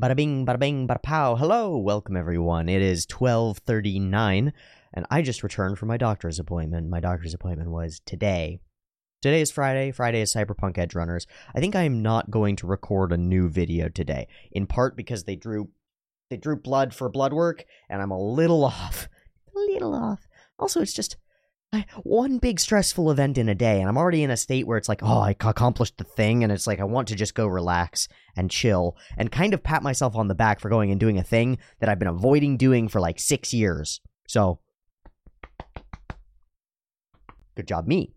Bada bing, bada bing, bada pow. Hello, welcome everyone. It is 12:39 and I just returned from my doctor's appointment. My doctor's appointment was today. Today is Friday. Friday is Cyberpunk Edge Runners. I think I am not going to record a new video today, in part because they drew they drew blood for blood work and I'm a little off. A little off. Also, it's just one big stressful event in a day, and I'm already in a state where it's like, oh, I accomplished the thing, and it's like I want to just go relax and chill and kind of pat myself on the back for going and doing a thing that I've been avoiding doing for like six years. So, good job, me.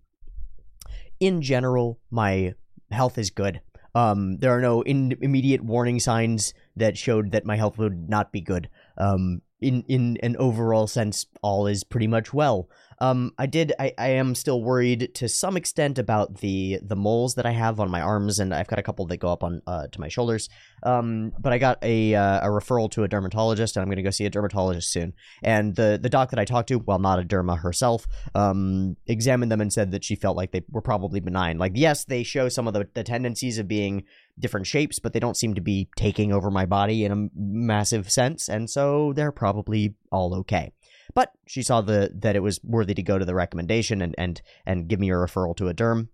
In general, my health is good. Um, there are no in- immediate warning signs that showed that my health would not be good. Um, in in an overall sense, all is pretty much well. Um, I did. I, I am still worried to some extent about the the moles that I have on my arms, and I've got a couple that go up on uh, to my shoulders. Um, but I got a uh, a referral to a dermatologist, and I'm going to go see a dermatologist soon. And the the doc that I talked to, well, not a derma herself, um, examined them and said that she felt like they were probably benign. Like, yes, they show some of the, the tendencies of being different shapes, but they don't seem to be taking over my body in a massive sense, and so they're probably all okay. But she saw the that it was worthy to go to the recommendation and and and give me a referral to a derm.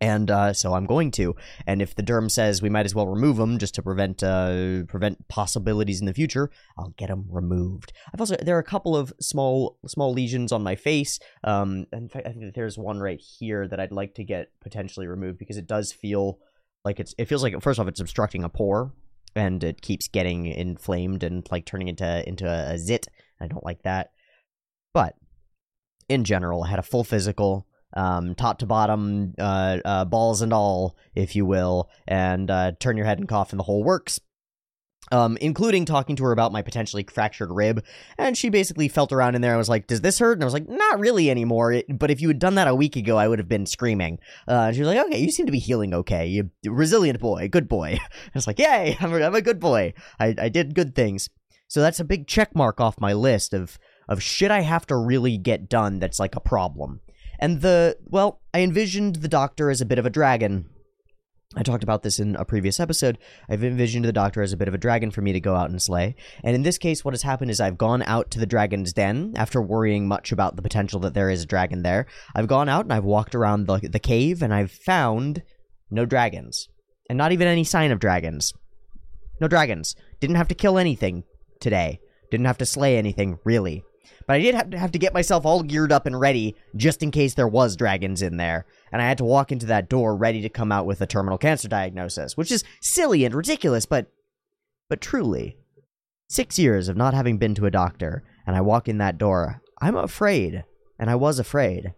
And uh, so I'm going to. And if the derm says we might as well remove them just to prevent uh, prevent possibilities in the future, I'll get them removed. I've also there are a couple of small small lesions on my face. Um, in fact, I think there's one right here that I'd like to get potentially removed because it does feel like it's it feels like first off it's obstructing a pore and it keeps getting inflamed and like turning into into a, a zit. I don't like that. But in general, I had a full physical, um, top to bottom, uh, uh, balls and all, if you will, and uh, turn your head and cough and the whole works. Um, including talking to her about my potentially fractured rib, and she basically felt around in there. and was like, "Does this hurt?" And I was like, "Not really anymore." It, but if you had done that a week ago, I would have been screaming. Uh, she was like, "Okay, you seem to be healing okay. You resilient boy, good boy." I was like, "Yay, I'm a, I'm a good boy. I, I did good things." So that's a big check mark off my list of of shit I have to really get done that's like a problem. And the, well, I envisioned the doctor as a bit of a dragon. I talked about this in a previous episode. I've envisioned the doctor as a bit of a dragon for me to go out and slay. And in this case, what has happened is I've gone out to the dragon's den after worrying much about the potential that there is a dragon there. I've gone out and I've walked around the, the cave and I've found no dragons. And not even any sign of dragons. No dragons. Didn't have to kill anything today. Didn't have to slay anything, really. But I did have to get myself all geared up and ready just in case there was dragons in there. And I had to walk into that door ready to come out with a terminal cancer diagnosis, which is silly and ridiculous, but but truly, 6 years of not having been to a doctor and I walk in that door, I'm afraid, and I was afraid.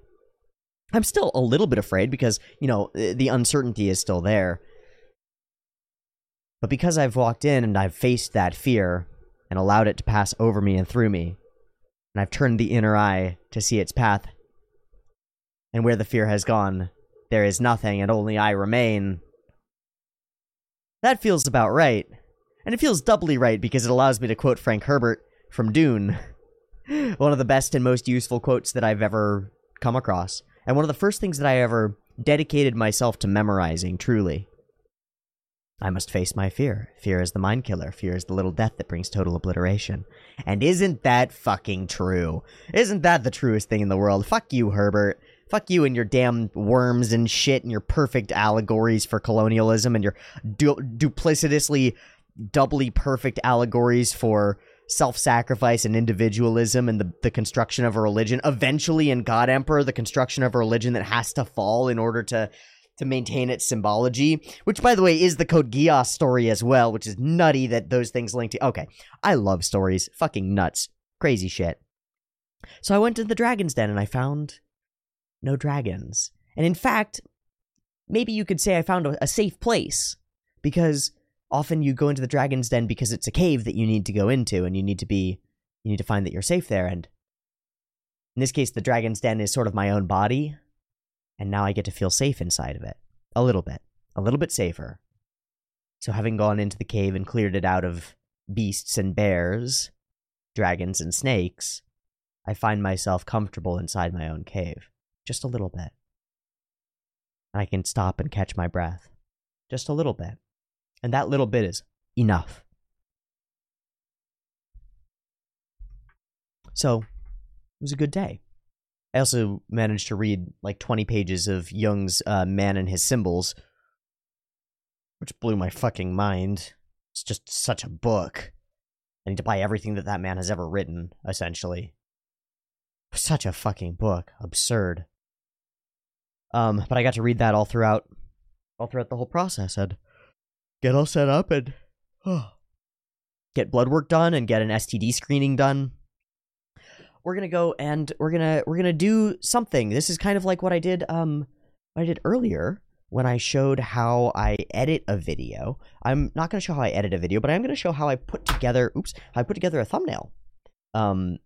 I'm still a little bit afraid because, you know, the uncertainty is still there. But because I've walked in and I've faced that fear and allowed it to pass over me and through me, and I've turned the inner eye to see its path. And where the fear has gone, there is nothing, and only I remain. That feels about right. And it feels doubly right because it allows me to quote Frank Herbert from Dune. one of the best and most useful quotes that I've ever come across. And one of the first things that I ever dedicated myself to memorizing, truly. I must face my fear. Fear is the mind killer. Fear is the little death that brings total obliteration. And isn't that fucking true? Isn't that the truest thing in the world? Fuck you, Herbert. Fuck you and your damn worms and shit and your perfect allegories for colonialism and your du- duplicitously doubly perfect allegories for self-sacrifice and individualism and the, the construction of a religion eventually in god emperor the construction of a religion that has to fall in order to to maintain its symbology, which by the way is the Code Geass story as well, which is nutty that those things link to. Okay, I love stories. Fucking nuts. Crazy shit. So I went to the Dragon's Den and I found no dragons. And in fact, maybe you could say I found a, a safe place because often you go into the Dragon's Den because it's a cave that you need to go into and you need to be you need to find that you're safe there and in this case the Dragon's Den is sort of my own body and now I get to feel safe inside of it. A little bit. A little bit safer. So, having gone into the cave and cleared it out of beasts and bears, dragons and snakes, I find myself comfortable inside my own cave. Just a little bit. I can stop and catch my breath. Just a little bit. And that little bit is enough. So, it was a good day. I also managed to read like 20 pages of Jung's uh, Man and His Symbols, which blew my fucking mind. It's just such a book. I need to buy everything that that man has ever written, essentially. Such a fucking book. Absurd. Um, but I got to read that all throughout, all throughout the whole process, and get all set up and oh, get blood work done and get an STD screening done. We're gonna go and we're gonna we're gonna do something. This is kind of like what I did um I did earlier when I showed how I edit a video. I'm not gonna show how I edit a video, but I'm gonna show how I put together oops, I put together a thumbnail. Um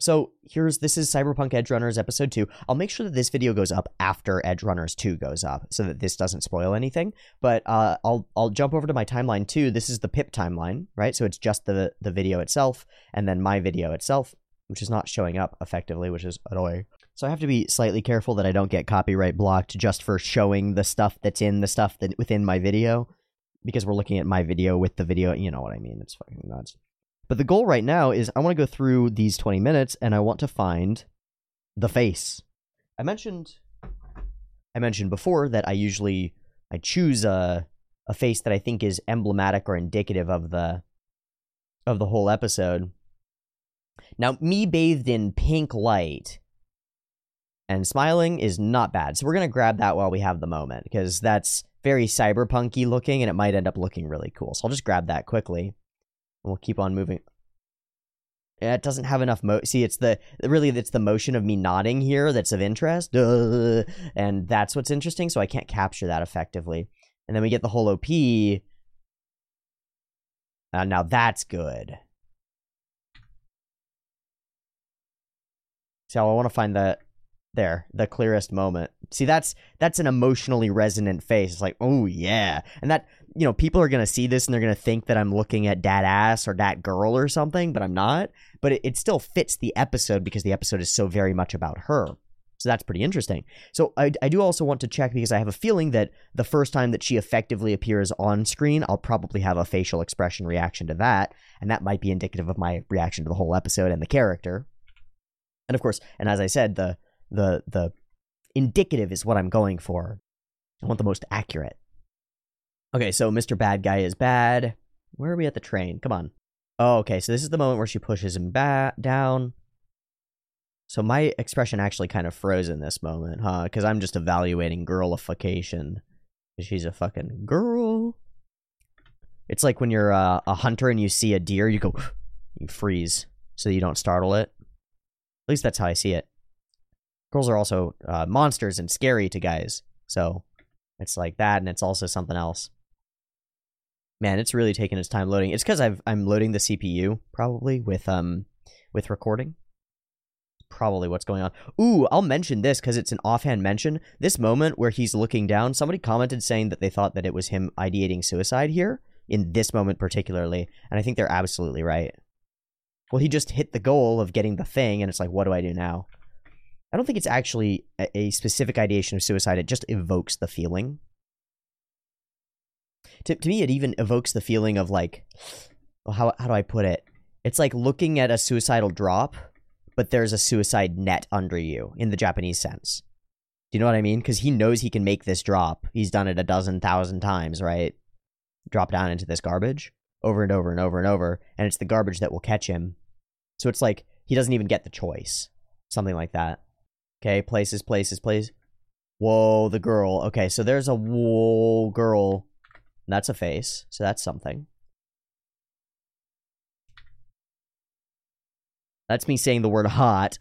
so here's this is Cyberpunk Edge Runners episode 2. I'll make sure that this video goes up after Edge Runners 2 goes up so that this doesn't spoil anything. But uh, I'll I'll jump over to my timeline too. This is the pip timeline, right? So it's just the the video itself and then my video itself, which is not showing up effectively, which is annoying. So I have to be slightly careful that I don't get copyright blocked just for showing the stuff that's in the stuff that within my video because we're looking at my video with the video, you know what I mean? It's fucking nuts. But the goal right now is I want to go through these 20 minutes and I want to find the face. I mentioned I mentioned before that I usually I choose a a face that I think is emblematic or indicative of the of the whole episode. Now, me bathed in pink light and smiling is not bad. So we're going to grab that while we have the moment because that's very cyberpunky looking and it might end up looking really cool. So I'll just grab that quickly and we'll keep on moving. It doesn't have enough mo. See, it's the really it's the motion of me nodding here that's of interest, Duh. and that's what's interesting. So I can't capture that effectively. And then we get the whole OP. Uh, now that's good. So I want to find the there the clearest moment. See that's that's an emotionally resonant face. It's like oh yeah. And that you know people are gonna see this and they're gonna think that i'm looking at dad ass or that girl or something but i'm not. But it, it still fits the episode because the episode is so very much about her. So that's pretty interesting. So I, I do also want to check because i have a feeling that the first time that she effectively appears on screen i'll probably have a facial expression reaction to that and that might be indicative of my reaction to the whole episode and the character and of course and as i said the the the indicative is what I'm going for. I want the most accurate. Okay, so Mr. Bad Guy is bad. Where are we at the train? Come on. Oh, okay, so this is the moment where she pushes him back down. So my expression actually kind of froze in this moment, huh? Because I'm just evaluating girlification. She's a fucking girl. It's like when you're uh, a hunter and you see a deer, you go, you freeze so you don't startle it. At least that's how I see it girls are also uh, monsters and scary to guys. So it's like that, and it's also something else. Man, it's really taking its time loading. It's because I've I'm loading the CPU probably with um with recording. Probably what's going on. Ooh, I'll mention this because it's an offhand mention. This moment where he's looking down, somebody commented saying that they thought that it was him ideating suicide here in this moment particularly, and I think they're absolutely right. Well, he just hit the goal of getting the thing, and it's like, what do I do now? I don't think it's actually a, specific ideation of suicide. It just evokes the feeling. To, to me, it even evokes the feeling of like, well, how, how do I put it? It's like looking at a suicidal drop, but there's a suicide net under you in the Japanese sense. Do you know what I mean? Because he knows he can make this drop. He's done it a dozen thousand times, right? Drop down into this garbage over and over and over and over, and it's the garbage that will catch him. So it's like he doesn't even get the choice. Something like that. Okay, places, places, places. Whoa, the girl. Okay, so there's a whoa girl. That's a face, so that's something. That's me saying the word hot.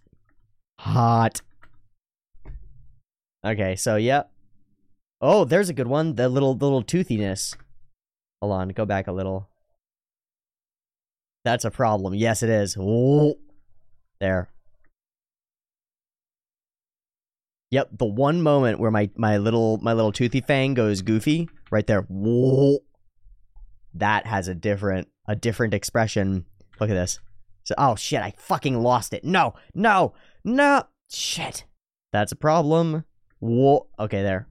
Hot. Okay, so yep. Oh, there's a good one. The little the little toothiness. Hold on, go back a little. That's a problem. Yes, it is. Whoa. There. Yep, the one moment where my my little my little toothy fang goes goofy, right there. That has a different a different expression. Look at this. So, oh shit, I fucking lost it. No, no, no, shit. That's a problem. Whoa. Okay, there.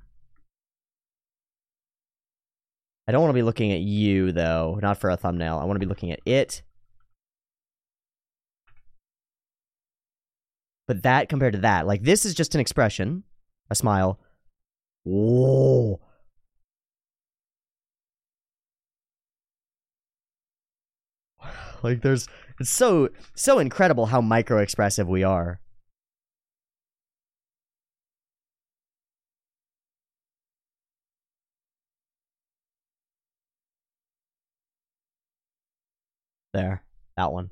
I don't want to be looking at you though, not for a thumbnail. I want to be looking at it. But that compared to that, like this is just an expression, a smile. Whoa. Like there's it's so so incredible how micro expressive we are. There. That one.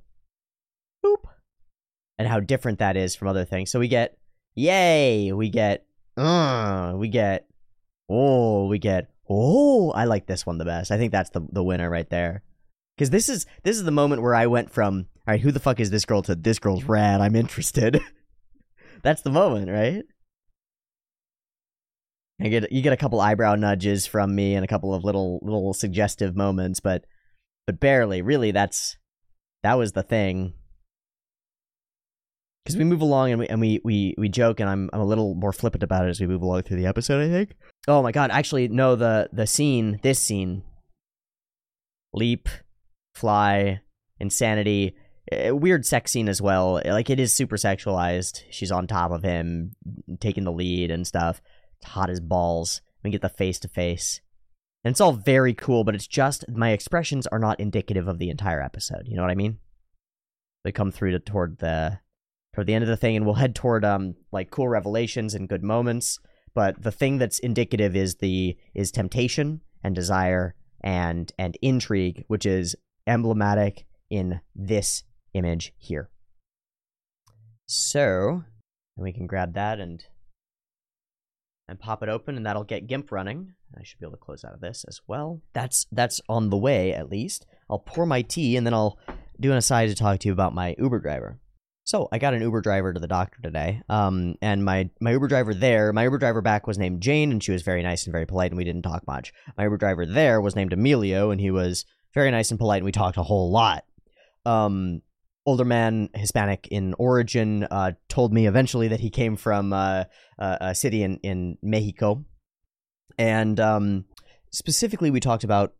And how different that is from other things. So we get yay, we get uh, we get oh, we get oh, I like this one the best. I think that's the the winner right there. Cuz this is this is the moment where I went from all right, who the fuck is this girl to this girl's rad, I'm interested. that's the moment, right? I get you get a couple eyebrow nudges from me and a couple of little little suggestive moments, but but barely. Really, that's that was the thing. Because we mm-hmm. move along and we and we, we we joke and I'm I'm a little more flippant about it as we move along through the episode. I think. Oh my god! Actually, no. The the scene, this scene, leap, fly, insanity, a weird sex scene as well. Like it is super sexualized. She's on top of him, taking the lead and stuff. It's hot as balls. We get the face to face. And it's all very cool, but it's just my expressions are not indicative of the entire episode. You know what I mean? They come through to, toward the toward the end of the thing, and we'll head toward um like cool revelations and good moments. But the thing that's indicative is the is temptation and desire and and intrigue, which is emblematic in this image here. So, and we can grab that and and pop it open and that'll get GIMP running. I should be able to close out of this as well. That's that's on the way at least. I'll pour my tea and then I'll do an aside to talk to you about my Uber driver. So I got an Uber driver to the doctor today, um, and my my Uber driver there, my Uber driver back was named Jane, and she was very nice and very polite, and we didn't talk much. My Uber driver there was named Emilio, and he was very nice and polite, and we talked a whole lot. Um, older man, Hispanic in origin, uh, told me eventually that he came from uh, a city in, in Mexico. And um, specifically, we talked about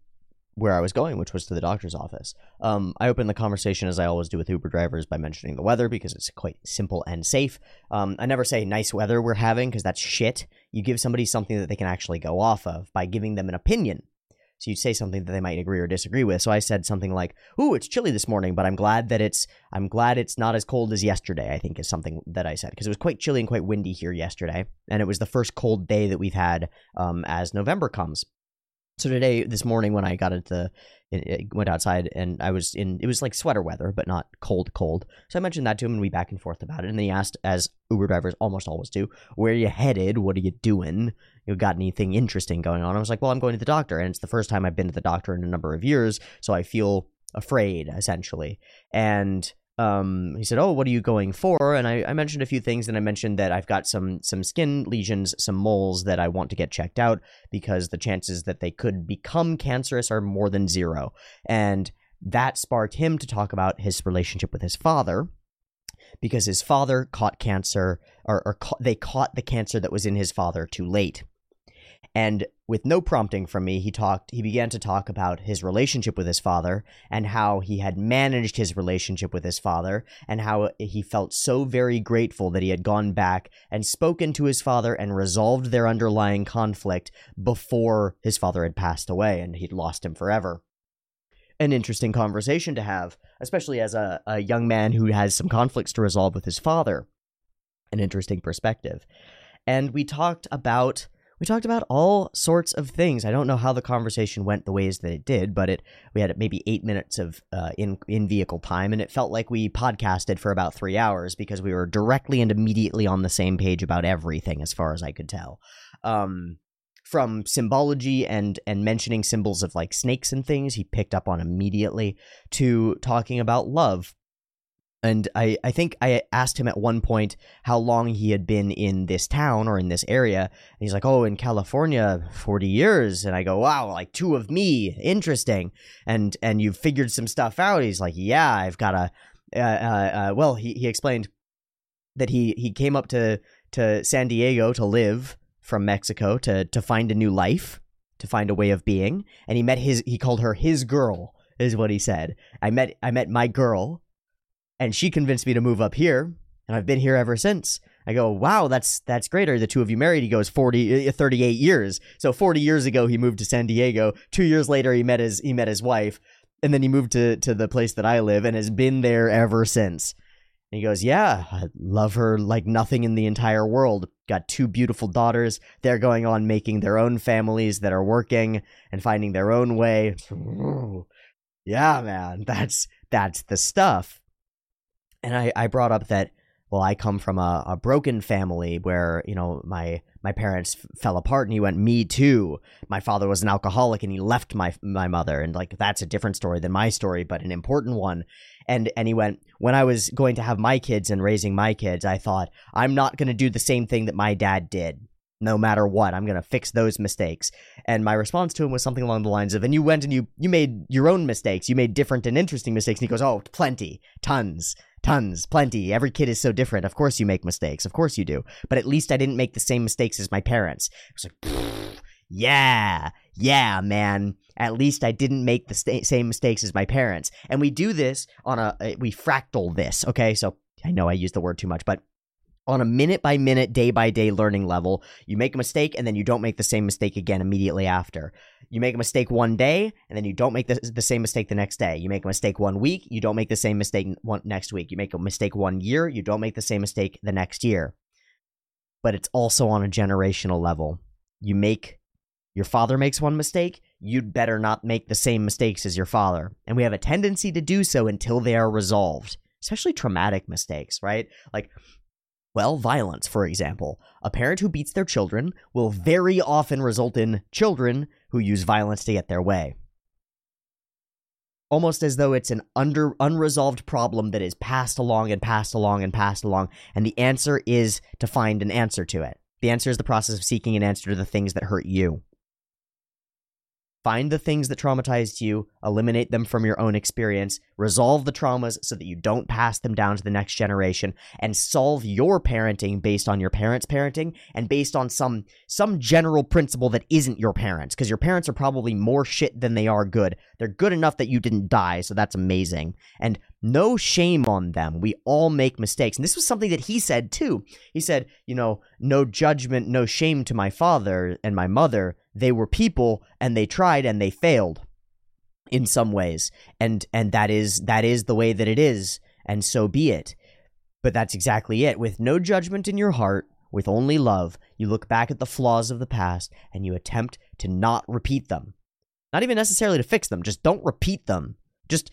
where I was going, which was to the doctor's office. Um, I opened the conversation, as I always do with Uber drivers, by mentioning the weather because it's quite simple and safe. Um, I never say nice weather we're having because that's shit. You give somebody something that they can actually go off of by giving them an opinion. So you'd say something that they might agree or disagree with. So I said something like, "Ooh, it's chilly this morning, but I'm glad that it's I'm glad it's not as cold as yesterday." I think is something that I said because it was quite chilly and quite windy here yesterday, and it was the first cold day that we've had um, as November comes. So today, this morning, when I got into it went outside and I was in, it was like sweater weather, but not cold, cold. So I mentioned that to him and we back and forth about it. And then he asked, as Uber drivers almost always do, where are you headed? What are you doing? You got anything interesting going on? I was like, well, I'm going to the doctor. And it's the first time I've been to the doctor in a number of years. So I feel afraid, essentially. And um, he said, "Oh, what are you going for?" And I, I, mentioned a few things, and I mentioned that I've got some some skin lesions, some moles that I want to get checked out because the chances that they could become cancerous are more than zero. And that sparked him to talk about his relationship with his father because his father caught cancer, or, or ca- they caught the cancer that was in his father too late. And with no prompting from me, he talked he began to talk about his relationship with his father and how he had managed his relationship with his father and how he felt so very grateful that he had gone back and spoken to his father and resolved their underlying conflict before his father had passed away and he'd lost him forever. An interesting conversation to have, especially as a, a young man who has some conflicts to resolve with his father. An interesting perspective. And we talked about we talked about all sorts of things. I don't know how the conversation went the ways that it did, but it we had maybe eight minutes of uh, in in vehicle time, and it felt like we podcasted for about three hours because we were directly and immediately on the same page about everything, as far as I could tell. Um, from symbology and and mentioning symbols of like snakes and things, he picked up on immediately to talking about love and I, I think I asked him at one point how long he had been in this town or in this area. And he's like, Oh, in California, 40 years. And I go, Wow, like two of me. Interesting. And and you've figured some stuff out. He's like, Yeah, I've got a. Uh, uh, uh, well, he, he explained that he, he came up to, to San Diego to live from Mexico to, to find a new life, to find a way of being. And he met his, he called her his girl, is what he said. I met, I met my girl and she convinced me to move up here and I've been here ever since. I go, wow, that's that's great. Are the two of you married? He goes, 40, uh, 38 years. So 40 years ago, he moved to San Diego. Two years later, he met his he met his wife, and then he moved to to the place that I live and has been there ever since. And he goes, yeah, I love her like nothing in the entire world. Got two beautiful daughters. They're going on making their own families that are working and finding their own way. yeah, man, that's that's the stuff. And I I brought up that well, I come from a, a broken family where, you know, my my parents f- fell apart and he went, Me too. My father was an alcoholic and he left my my mother. And like that's a different story than my story, but an important one. And and he went, When I was going to have my kids and raising my kids, I thought, I'm not gonna do the same thing that my dad did. No matter what, I'm gonna fix those mistakes. And my response to him was something along the lines of, and you went and you you made your own mistakes. You made different and interesting mistakes. And he goes, Oh, plenty, tons tons, plenty. Every kid is so different. Of course you make mistakes. Of course you do. But at least I didn't make the same mistakes as my parents. It was like, yeah, yeah, man. At least I didn't make the st- same mistakes as my parents. And we do this on a, uh, we fractal this, okay? So I know I use the word too much, but on a minute by minute, day by day learning level. You make a mistake and then you don't make the same mistake again immediately after. You make a mistake one day and then you don't make the, the same mistake the next day. You make a mistake one week, you don't make the same mistake one, next week. You make a mistake one year, you don't make the same mistake the next year. But it's also on a generational level. You make your father makes one mistake, you'd better not make the same mistakes as your father. And we have a tendency to do so until they are resolved especially traumatic mistakes, right? Like well, violence, for example. A parent who beats their children will very often result in children who use violence to get their way. Almost as though it's an under unresolved problem that is passed along and passed along and passed along, and the answer is to find an answer to it. The answer is the process of seeking an answer to the things that hurt you. Find the things that traumatized you, eliminate them from your own experience, resolve the traumas so that you don't pass them down to the next generation, and solve your parenting based on your parents' parenting and based on some some general principle that isn't your parents because your parents are probably more shit than they are good. They're good enough that you didn't die, so that's amazing. And no shame on them. We all make mistakes. And this was something that he said too. He said, you know, no judgment, no shame to my father and my mother they were people and they tried and they failed in some ways. And and that is that is the way that it is and so be it. But that's exactly it. With no judgment in your heart with only love you look back at the flaws of the past and you attempt to not repeat them. Not even necessarily to fix them just don't repeat them. Just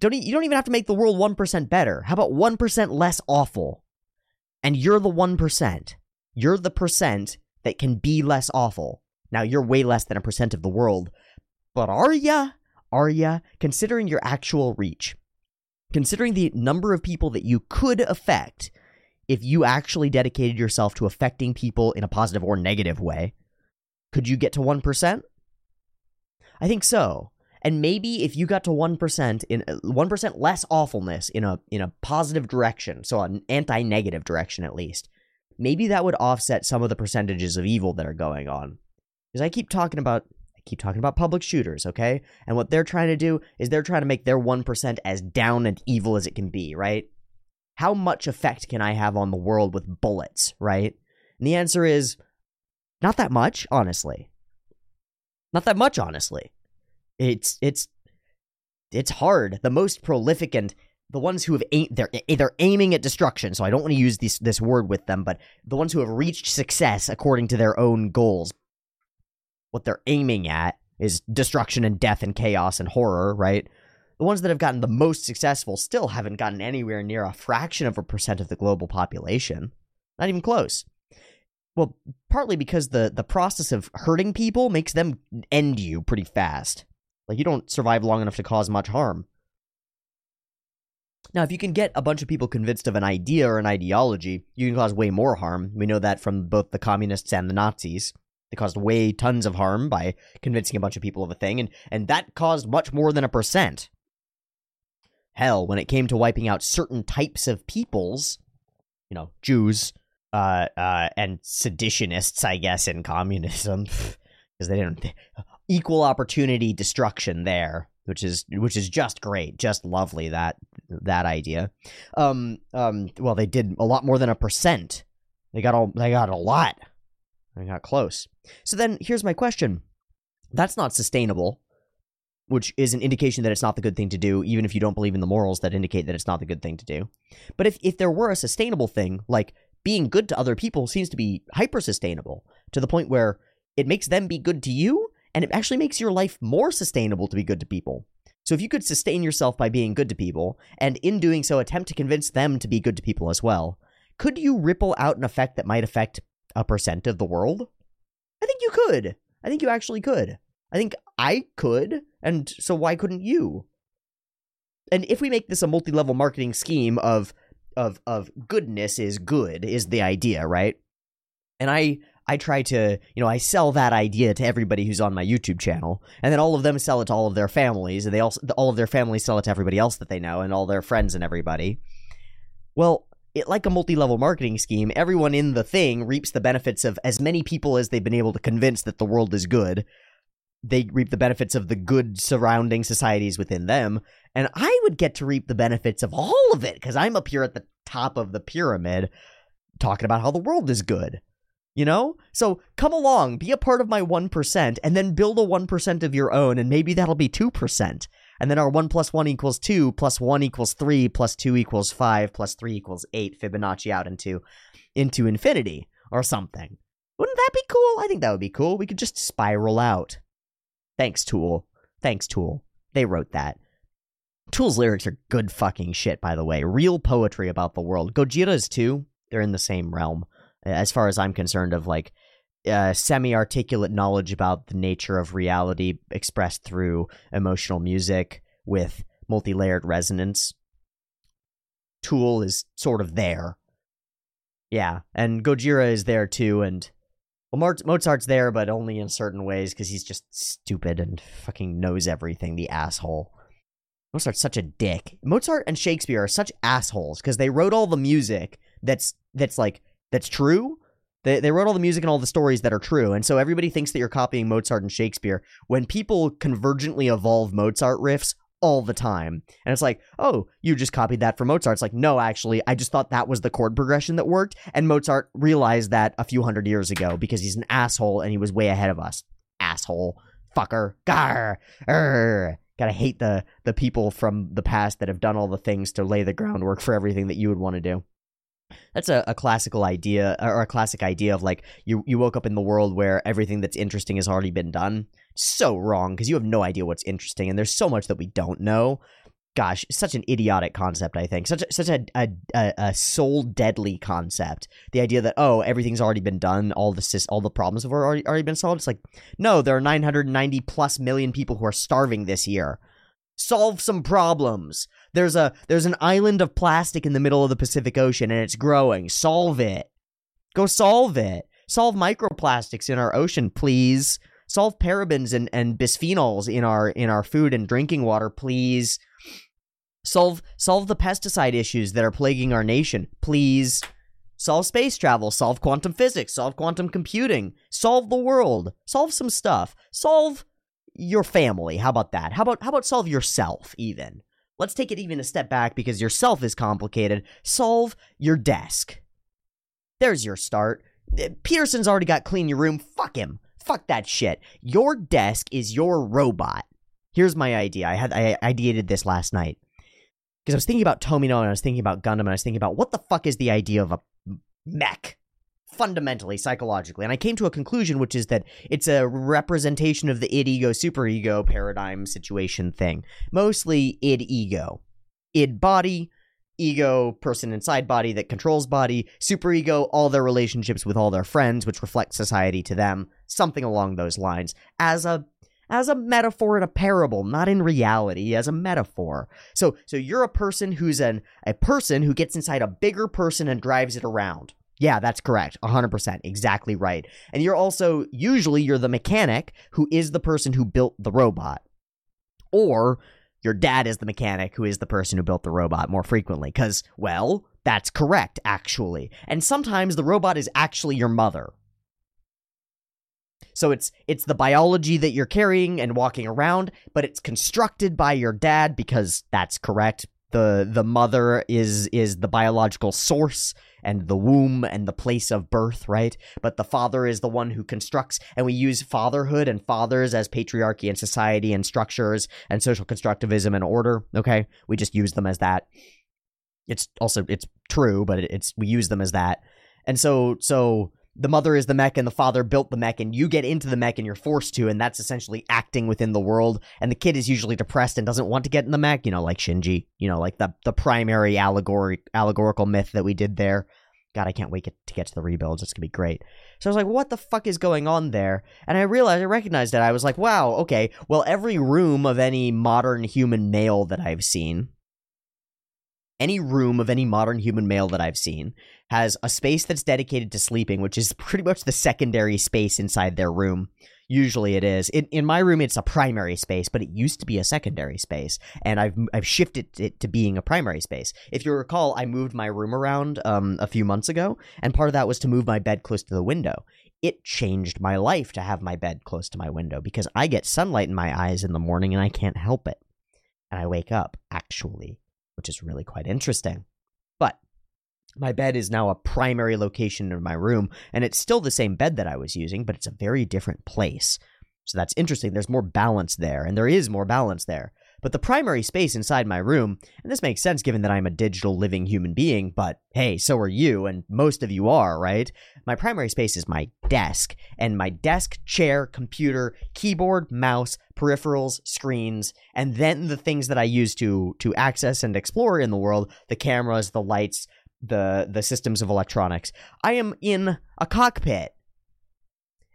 don't you don't even have to make the world 1% better. How about 1% less awful? And you're the 1% you're the percent that can be less awful now, you're way less than a percent of the world, but are ya? Are ya? Considering your actual reach, considering the number of people that you could affect if you actually dedicated yourself to affecting people in a positive or negative way, could you get to 1%? I think so. And maybe if you got to 1% in 1% uh, less awfulness in a in a positive direction, so an anti-negative direction at least, maybe that would offset some of the percentages of evil that are going on. Because I keep talking about I keep talking about public shooters, okay? And what they're trying to do is they're trying to make their 1% as down and evil as it can be, right? How much effect can I have on the world with bullets, right? And the answer is not that much, honestly. Not that much, honestly. It's it's it's hard. The most prolific and the ones who have aim, they're eh, they're aiming at destruction. So I don't want to use this this word with them, but the ones who have reached success according to their own goals, what they're aiming at is destruction and death and chaos and horror, right? The ones that have gotten the most successful still haven't gotten anywhere near a fraction of a percent of the global population. Not even close. Well, partly because the, the process of hurting people makes them end you pretty fast. Like, you don't survive long enough to cause much harm. Now, if you can get a bunch of people convinced of an idea or an ideology, you can cause way more harm. We know that from both the communists and the Nazis. They caused way tons of harm by convincing a bunch of people of a thing, and, and that caused much more than a percent. Hell, when it came to wiping out certain types of peoples, you know, Jews, uh, uh, and seditionists, I guess, in communism, because they didn't equal opportunity destruction there. which is which is just great, just lovely that that idea. Um, um, well, they did a lot more than a percent. They got all they got a lot. Got close. So then here's my question. That's not sustainable, which is an indication that it's not the good thing to do, even if you don't believe in the morals that indicate that it's not the good thing to do. But if, if there were a sustainable thing, like being good to other people seems to be hyper sustainable to the point where it makes them be good to you and it actually makes your life more sustainable to be good to people. So if you could sustain yourself by being good to people and in doing so attempt to convince them to be good to people as well, could you ripple out an effect that might affect a percent of the world? I think you could. I think you actually could. I think I could, and so why couldn't you? And if we make this a multi-level marketing scheme of of of goodness is good is the idea, right? And I I try to, you know, I sell that idea to everybody who's on my YouTube channel, and then all of them sell it to all of their families, and they also all of their families sell it to everybody else that they know, and all their friends and everybody. Well, it, like a multi-level marketing scheme, everyone in the thing reaps the benefits of as many people as they've been able to convince that the world is good. They reap the benefits of the good surrounding societies within them, and I would get to reap the benefits of all of it because I'm up here at the top of the pyramid talking about how the world is good. You know? So come along, be a part of my 1%, and then build a 1% of your own, and maybe that'll be 2% and then our 1 plus 1 equals 2, plus 1 equals 3, plus 2 equals 5, plus 3 equals 8, Fibonacci out into, into infinity, or something. Wouldn't that be cool? I think that would be cool. We could just spiral out. Thanks, Tool. Thanks, Tool. They wrote that. Tool's lyrics are good fucking shit, by the way. Real poetry about the world. Gojira's too. They're in the same realm, as far as I'm concerned, of like uh, semi articulate knowledge about the nature of reality expressed through emotional music with multi layered resonance. Tool is sort of there. Yeah, and Gojira is there too, and well, Mozart's there, but only in certain ways because he's just stupid and fucking knows everything. The asshole. Mozart's such a dick. Mozart and Shakespeare are such assholes because they wrote all the music that's that's like that's true, they, they wrote all the music and all the stories that are true. And so everybody thinks that you're copying Mozart and Shakespeare when people convergently evolve Mozart riffs all the time. And it's like, oh, you just copied that from Mozart. It's like, no, actually, I just thought that was the chord progression that worked. And Mozart realized that a few hundred years ago because he's an asshole and he was way ahead of us. Asshole. Fucker. Gar. Er. Gotta hate the the people from the past that have done all the things to lay the groundwork for everything that you would want to do that's a, a classical idea or a classic idea of like you you woke up in the world where everything that's interesting has already been done. So wrong because you have no idea what's interesting and there's so much that we don't know. Gosh such an idiotic concept i think. Such a, such a, a, a soul deadly concept. The idea that oh everything's already been done all the all the problems have already, already been solved. It's like no there are 990 plus million people who are starving this year solve some problems. There's a there's an island of plastic in the middle of the Pacific Ocean and it's growing. Solve it. Go solve it. Solve microplastics in our ocean, please. Solve parabens and, and bisphenols in our in our food and drinking water, please. Solve solve the pesticide issues that are plaguing our nation, please. Solve space travel, solve quantum physics, solve quantum computing, solve the world, solve some stuff. Solve your family. How about that? How about how about solve yourself even? Let's take it even a step back because yourself is complicated. Solve your desk. There's your start. Uh, Peterson's already got clean your room. Fuck him. Fuck that shit. Your desk is your robot. Here's my idea. I had I ideated this last night because I was thinking about Tomino and I was thinking about Gundam and I was thinking about what the fuck is the idea of a mech? Fundamentally psychologically. And i came to a conclusion which is that it's a representation of the id ego super ego paradigm situation thing. Mostly id ego id body ego person inside body that controls body super ego all their relationships with all their friends which reflect society to them. Something along those lines. As a as a metaphor in a parable not in reality as a metaphor. So so you're a person who's an a person who gets inside a bigger person and drives it around yeah, that's correct. 100%. Exactly right. And you're also, usually, you're the mechanic who is the person who built the robot. Or your dad is the mechanic who is the person who built the robot more frequently. Because, well, that's correct, actually. And sometimes the robot is actually your mother. So it's it's the biology that you're carrying and walking around, but it's constructed by your dad because that's correct. The the mother is is the biological source and the womb and the place of birth, right? But the father is the one who constructs, and we use fatherhood and fathers as patriarchy and society and structures and social constructivism and order. Okay, we just use them as that. It's also it's true, but it's we use them as that, and so so the mother is the mech and the father built the mech and you get into the mech and you're forced to and that's essentially acting within the world. And the kid is usually depressed and doesn't want to get in the mech you know like shinji you know like the the primary allegory allegorical myth that we did there. God i can't wait to get to the rebuilds. It's gonna be great. So i was like what the fuck is going on there? And i realized i recognized it. I was like wow okay well every room of any modern human male that i've seen any room of any modern human male that I've seen has a space that's dedicated to sleeping, which is pretty much the secondary space inside their room. Usually it is. In, in my room, it's a primary space, but it used to be a secondary space, and I've I've shifted it to being a primary space. If you recall, I moved my room around um, a few months ago, and part of that was to move my bed close to the window. It changed my life to have my bed close to my window because I get sunlight in my eyes in the morning and I can't help it. And I wake up, actually, which is really quite interesting. My bed is now a primary location in my room, and it's still the same bed that I was using, but it's a very different place. So that's interesting. There's more balance there, and there is more balance there. But the primary space inside my room, and this makes sense given that I'm a digital living human being, but hey, so are you, and most of you are, right? My primary space is my desk, and my desk, chair, computer, keyboard, mouse, peripherals, screens, and then the things that I use to to access and explore in the world, the cameras, the lights, the the systems of electronics. I am in a cockpit.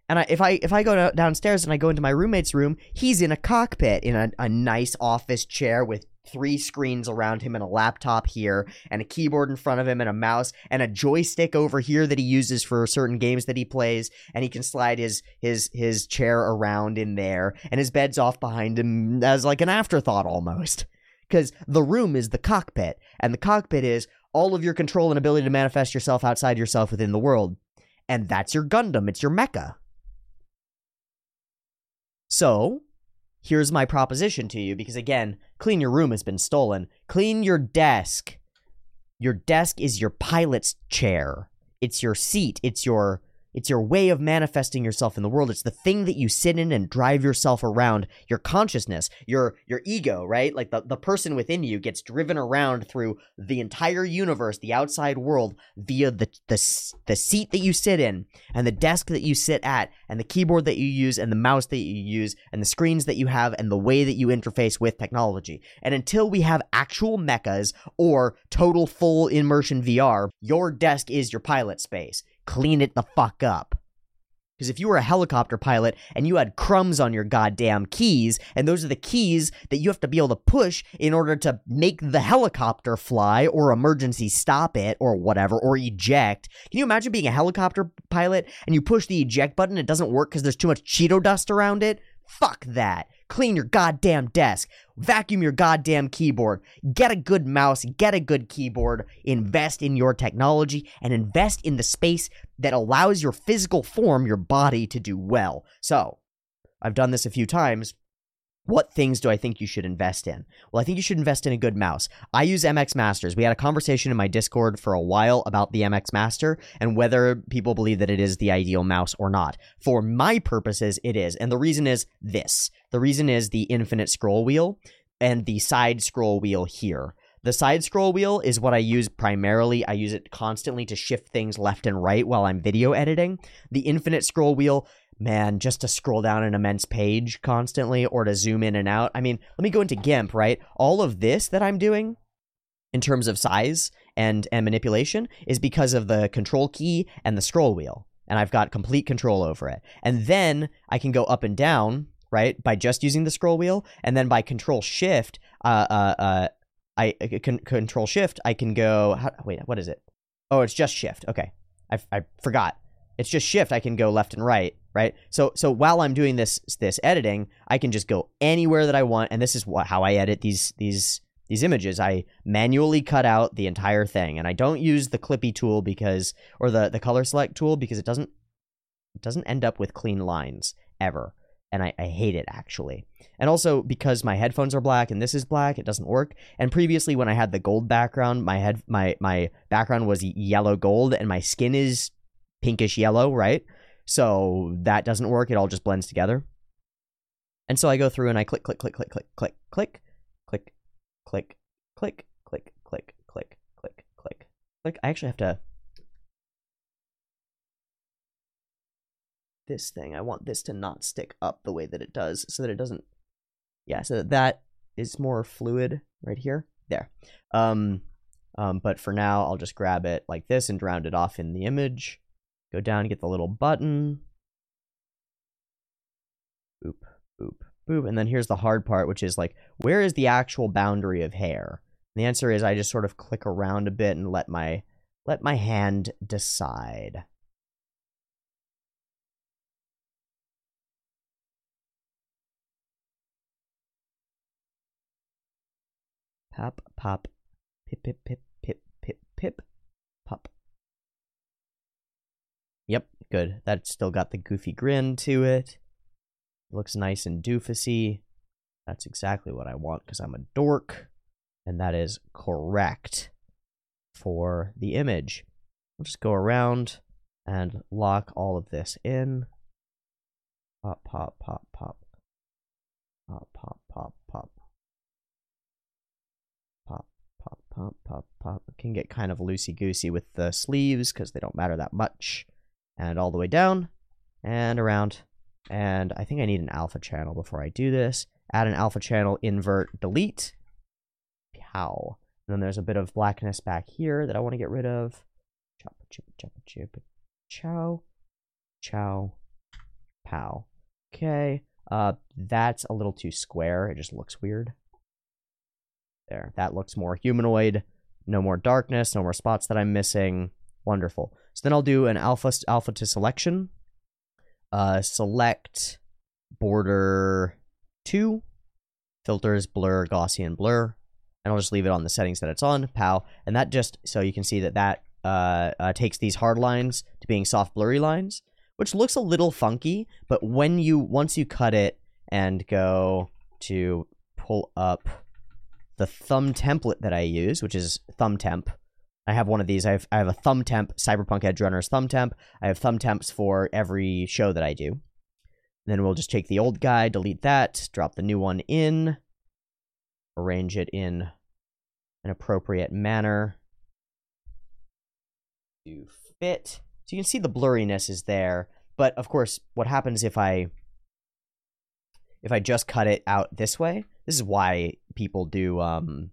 And I, if I if I go downstairs and I go into my roommate's room, he's in a cockpit in a, a nice office chair with three screens around him and a laptop here and a keyboard in front of him and a mouse and a joystick over here that he uses for certain games that he plays and he can slide his his his chair around in there and his bed's off behind him as like an afterthought almost because the room is the cockpit and the cockpit is all of your control and ability to manifest yourself outside yourself within the world. And that's your Gundam, it's your mecha. So, here's my proposition to you because again, clean your room has been stolen. Clean your desk. Your desk is your pilot's chair. It's your seat. It's your it's your way of manifesting yourself in the world. It's the thing that you sit in and drive yourself around. Your consciousness, your your ego, right? Like the, the person within you gets driven around through the entire universe, the outside world, via the, the the seat that you sit in, and the desk that you sit at, and the keyboard that you use, and the mouse that you use, and the screens that you have, and the way that you interface with technology. And until we have actual mechas or total full immersion VR, your desk is your pilot space clean it the fuck up. Because if you were a helicopter pilot and you had crumbs on your goddamn keys, and those are the keys that you have to be able to push in order to make the helicopter fly or emergency stop it or whatever, or eject. Can you imagine being a helicopter pilot and you push the eject button, it doesn't work because there's too much Cheeto dust around it? Fuck that. Clean your goddamn desk. Vacuum your goddamn keyboard. Get a good mouse. Get a good keyboard. Invest in your technology and invest in the space that allows your physical form, your body, to do well. So, I've done this a few times. What things do I think you should invest in? Well, I think you should invest in a good mouse. I use MX Masters. We had a conversation in my Discord for a while about the MX Master and whether people believe that it is the ideal mouse or not. For my purposes, it is. And the reason is this the reason is the infinite scroll wheel and the side scroll wheel here. The side scroll wheel is what I use primarily. I use it constantly to shift things left and right while I'm video editing. The infinite scroll wheel man, just to scroll down an immense page constantly or to zoom in and out. I mean, let me go into GIMP, right? All of this that I'm doing in terms of size and, and manipulation is because of the control key and the scroll wheel. And I've got complete control over it. And then I can go up and down, right, by just using the scroll wheel. And then by control shift, uh, uh, uh, I uh, can control shift, I can go, how, wait, what is it? Oh, it's just shift. Okay. I, I forgot. It's just shift. I can go left and right right? So so while I'm doing this this editing, I can just go anywhere that I want, and this is how I edit these these these images. I manually cut out the entire thing, and I don't use the clippy tool because or the the color select tool because it doesn't it doesn't end up with clean lines ever. And I, I hate it actually. And also because my headphones are black and this is black, it doesn't work. And previously when I had the gold background, my head my my background was yellow gold and my skin is pinkish yellow, right? So that doesn't work. It all just blends together. And so I go through and I click, click, click, click, click, click, click, click, click, click, click, click, click, click, click, click. I actually have to this thing. I want this to not stick up the way that it does so that it doesn't yeah, so that, that is more fluid right here. There. Um um but for now I'll just grab it like this and round it off in the image. Go down, get the little button. Boop, boop, boop. And then here's the hard part, which is like, where is the actual boundary of hair? And the answer is I just sort of click around a bit and let my let my hand decide. Pop, pop, pip, pip, pip, pip, pip, pip, pop. Yep, good. That's still got the goofy grin to it. Looks nice and doofusy. That's exactly what I want because I'm a dork. And that is correct for the image. I'll just go around and lock all of this in. Pop, pop, pop, pop. Pop, pop, pop, pop. Pop, pop, pop, pop. It can get kind of loosey-goosey with the sleeves because they don't matter that much. And all the way down and around. And I think I need an alpha channel before I do this. Add an alpha channel, invert, delete. Pow. And then there's a bit of blackness back here that I want to get rid of. Chop, chip, chop, chip, chow, chow, pow. Okay. Uh, that's a little too square. It just looks weird. There, that looks more humanoid. No more darkness, no more spots that I'm missing. Wonderful. So then I'll do an alpha alpha to selection. Uh, select border two, filters, blur, Gaussian blur, and I'll just leave it on the settings that it's on. Pow, and that just so you can see that that uh, uh, takes these hard lines to being soft blurry lines, which looks a little funky. But when you once you cut it and go to pull up the thumb template that I use, which is thumb temp. I have one of these. I have I have a thumb temp, Cyberpunk Edgerunner's thumb temp. I have thumb temps for every show that I do. Then we'll just take the old guy, delete that, drop the new one in, arrange it in an appropriate manner to fit. So you can see the blurriness is there, but of course, what happens if I if I just cut it out this way? This is why people do um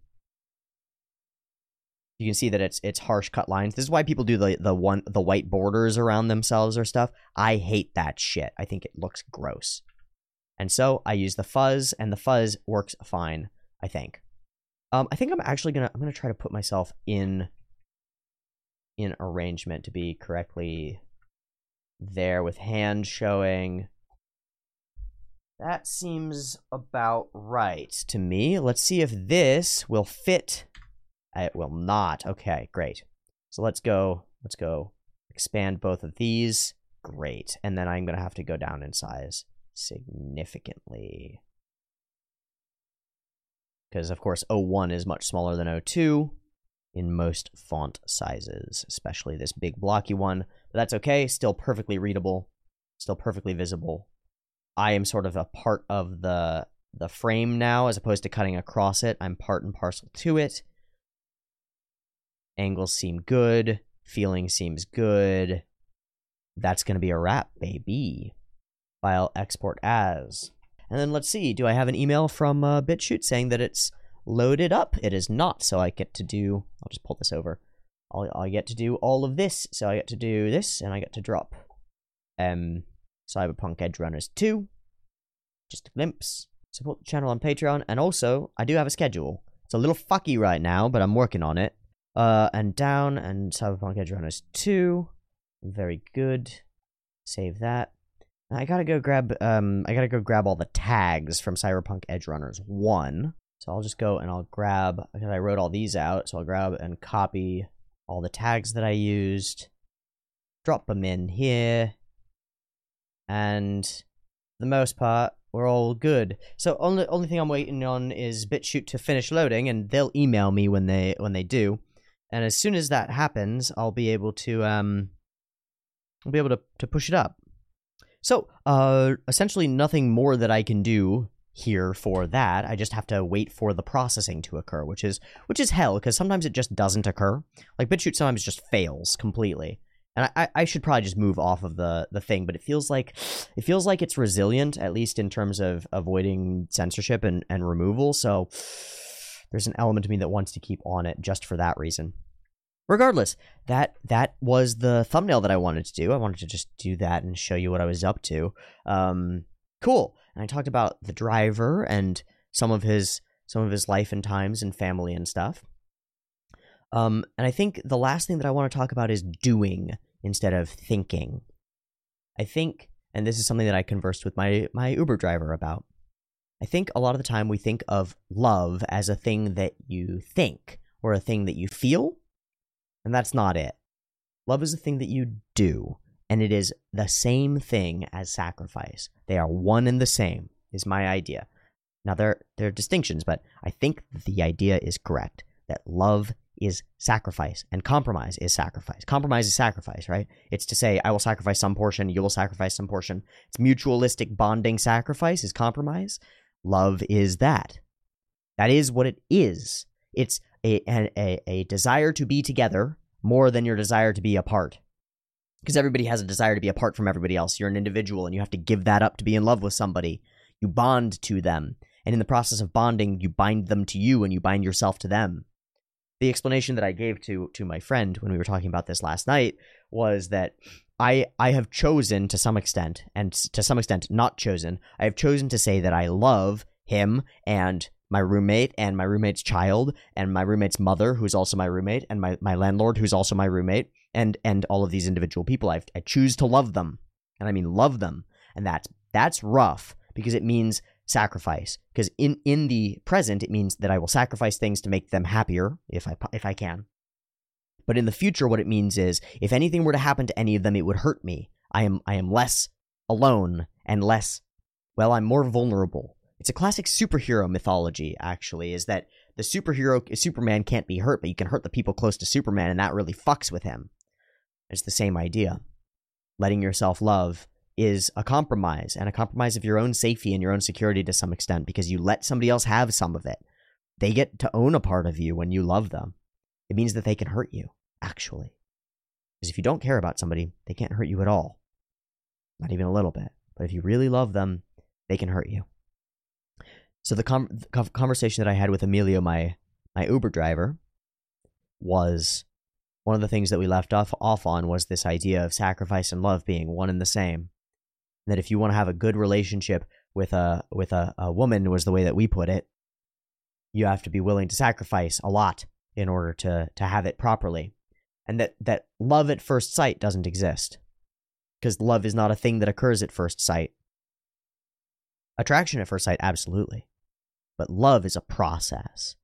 you can see that it's it's harsh cut lines. This is why people do the the one the white borders around themselves or stuff. I hate that shit. I think it looks gross. And so I use the fuzz and the fuzz works fine, I think. Um I think I'm actually to I'm to try to put myself in in arrangement to be correctly there with hand showing that seems about right to me. Let's see if this will fit. It will not. Okay, great. So let's go. Let's go expand both of these. Great. And then I'm going to have to go down in size significantly. Because, of course, 01 is much smaller than 02 in most font sizes, especially this big blocky one. But that's okay. Still perfectly readable. Still perfectly visible. I am sort of a part of the the frame now as opposed to cutting across it. I'm part and parcel to it. Angles seem good. Feeling seems good. That's going to be a wrap, baby. File export as. And then let's see, do I have an email from uh, BitChute saying that it's loaded up? It is not, so I get to do, I'll just pull this over. I'll, I get to do all of this, so I get to do this, and I get to drop um, Cyberpunk Edgerunners 2. Just a glimpse. Support the channel on Patreon. And also, I do have a schedule. It's a little fucky right now, but I'm working on it. Uh, and down, and Cyberpunk Edgerunners 2. Very good. Save that. I gotta go grab, um, I gotta go grab all the tags from Cyberpunk Edgerunners 1. So I'll just go and I'll grab, because I wrote all these out, so I'll grab and copy all the tags that I used. Drop them in here and the most part, we're all good. So only only thing I'm waiting on is BitChute to finish loading, and they'll email me when they when they do. And as soon as that happens, I'll be able to um, I'll be able to to push it up. So uh, essentially, nothing more that I can do here for that. I just have to wait for the processing to occur, which is which is hell because sometimes it just doesn't occur. Like BitChute sometimes just fails completely and I, I should probably just move off of the the thing but it feels like it feels like it's resilient at least in terms of avoiding censorship and, and removal so there's an element of me that wants to keep on it just for that reason. Regardless that that was the thumbnail that i wanted to do. I wanted to just do that and show you what i was up to. Um cool. And i talked about the driver and some of his some of his life and times and family and stuff. Um, and I think the last thing that I want to talk about is doing instead of thinking. I think, and this is something that I conversed with my, my Uber driver about. I think a lot of the time we think of love as a thing that you think or a thing that you feel, and that's not it. Love is a thing that you do, and it is the same thing as sacrifice. They are one and the same, is my idea. Now, there, there are distinctions, but I think the idea is correct that love is sacrifice and compromise is sacrifice. Compromise is sacrifice, right? It's to say, I will sacrifice some portion, you will sacrifice some portion. It's mutualistic bonding sacrifice is compromise. Love is that. That is what it is. It's a, a, a desire to be together more than your desire to be apart. Because everybody has a desire to be apart from everybody else. You're an individual and you have to give that up to be in love with somebody. You bond to them. And in the process of bonding, you bind them to you and you bind yourself to them the explanation that I gave to to my friend when we were talking about this last night was that I I have chosen to some extent and to some extent not chosen. I have chosen to say that I love him and my roommate and my roommate's child and my roommate's mother who's also my roommate and my, my landlord who's also my roommate and and all of these individual people I I choose to love them and I mean love them and that's that's rough because it means sacrifice because in in the present it means that I will sacrifice things to make them happier if I if I can. But in the future what it means is if anything were to happen to any of them it would hurt me. I am I am less alone and less well I'm more vulnerable. It's a classic superhero mythology actually is that the superhero Superman can't be hurt but you can hurt the people close to Superman and that really fucks with him. It's the same idea. Letting yourself love is a compromise and a compromise of your own safety and your own security to some extent because you let somebody else have some of it. They get to own a part of you when you love them. It means that they can hurt you, actually. Because if you don't care about somebody, they can't hurt you at all. Not even a little bit. But if you really love them, they can hurt you. So the, com- the conversation that I had with Emilio, my my Uber driver, was one of the things that we left off off on was this idea of sacrifice and love being one and the same And that if you want to have a good relationship with a with a, a woman was the way that we put it you have to be willing to sacrifice a lot in order to to have it properly and that that love at first sight doesn't exist. Because love is not a thing that occurs at first sight. Attraction at first sight absolutely. But love is a process.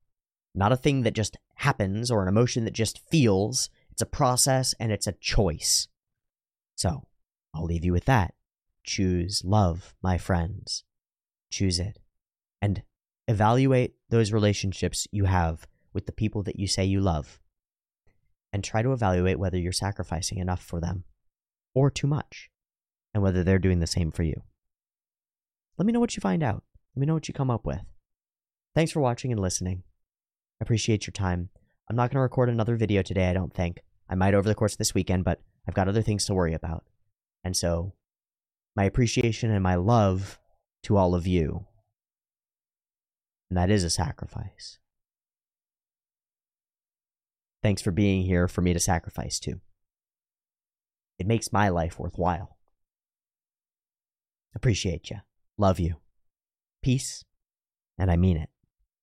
Not a thing that just happens or an emotion that just feels. It's a process and it's a choice. So i'll leave you with that. Choose love, my friends. Choose it. And evaluate those relationships you have with the people that you say you love. And try to evaluate whether you're sacrificing enough for them or too much, and whether they're doing the same for you. Let me know what you find out. Let me know what you come up with. Thanks for watching and listening. I appreciate your time. I'm not going to record another video today, I don't think. I might over the course of this weekend, but I've got other things to worry about. And so my appreciation and my love to all of you. And that is a sacrifice. Thanks for being here for me to sacrifice to. It makes my life worthwhile. Appreciate you. Love you. Peace. And I mean it.